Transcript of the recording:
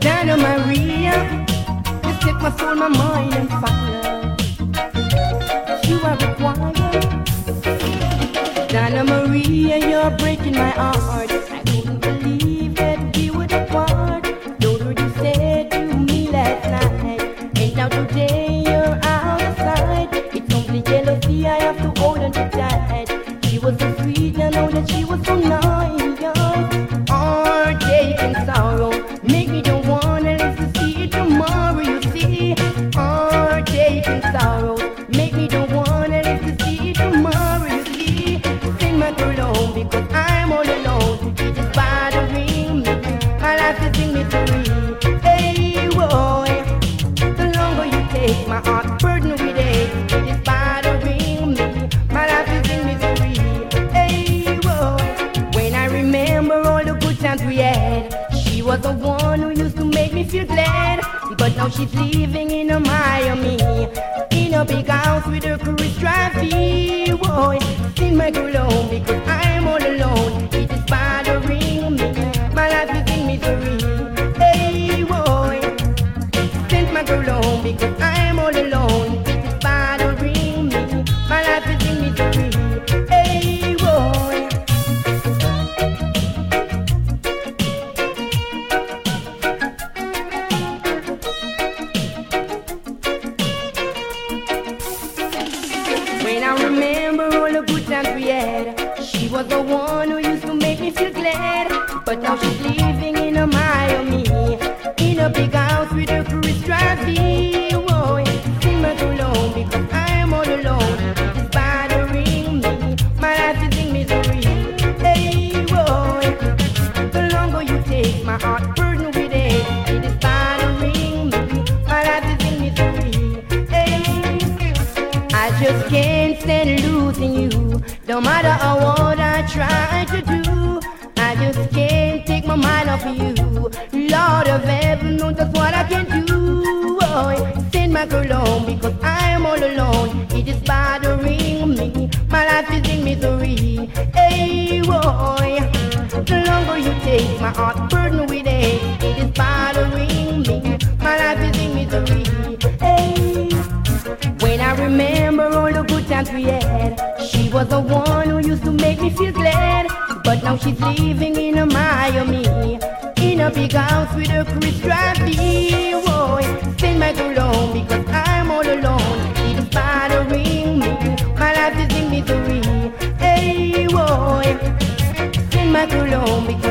Donna Maria, you set my soul, my mind on fire. You are required. Maria, you're breaking my heart. I couldn't believe that we would part. Don't what you said to me last night. And now today you're out of sight. It's only jealousy I have to hold on to tight. She was so sweet, I know that she was so nice. My heart burden with it, it is bothering me. My life is in misery. Hey when I remember all the good times we had, she was the one who used to make me feel glad. But now she's living in a Miami, in a big house with my because I'm all alone. It is bothering me. My life is in misery. Hey my girl because good times we had, she was the one who used to make me feel glad. But now she's living in a Miami, in a big house with a cruise sing my too long because I'm all alone. It's bothering me. My life is in misery. Hey, the longer you take my heart can't losing you. No matter hard I try to do, I just can't take my mind off of you. Lord of heaven knows that's what I can do. Oh, send my girl home because I'm all alone. It is bothering me. My life is in misery. Hey, boy. The longer you take my heart had, she was the one who used to make me feel glad. But now she's living in a Miami, in a big house with a Chris Trophy. Boy, send my girl home because I'm all alone. It is bothering me. My life is in misery. Hey, boy, send my girl home because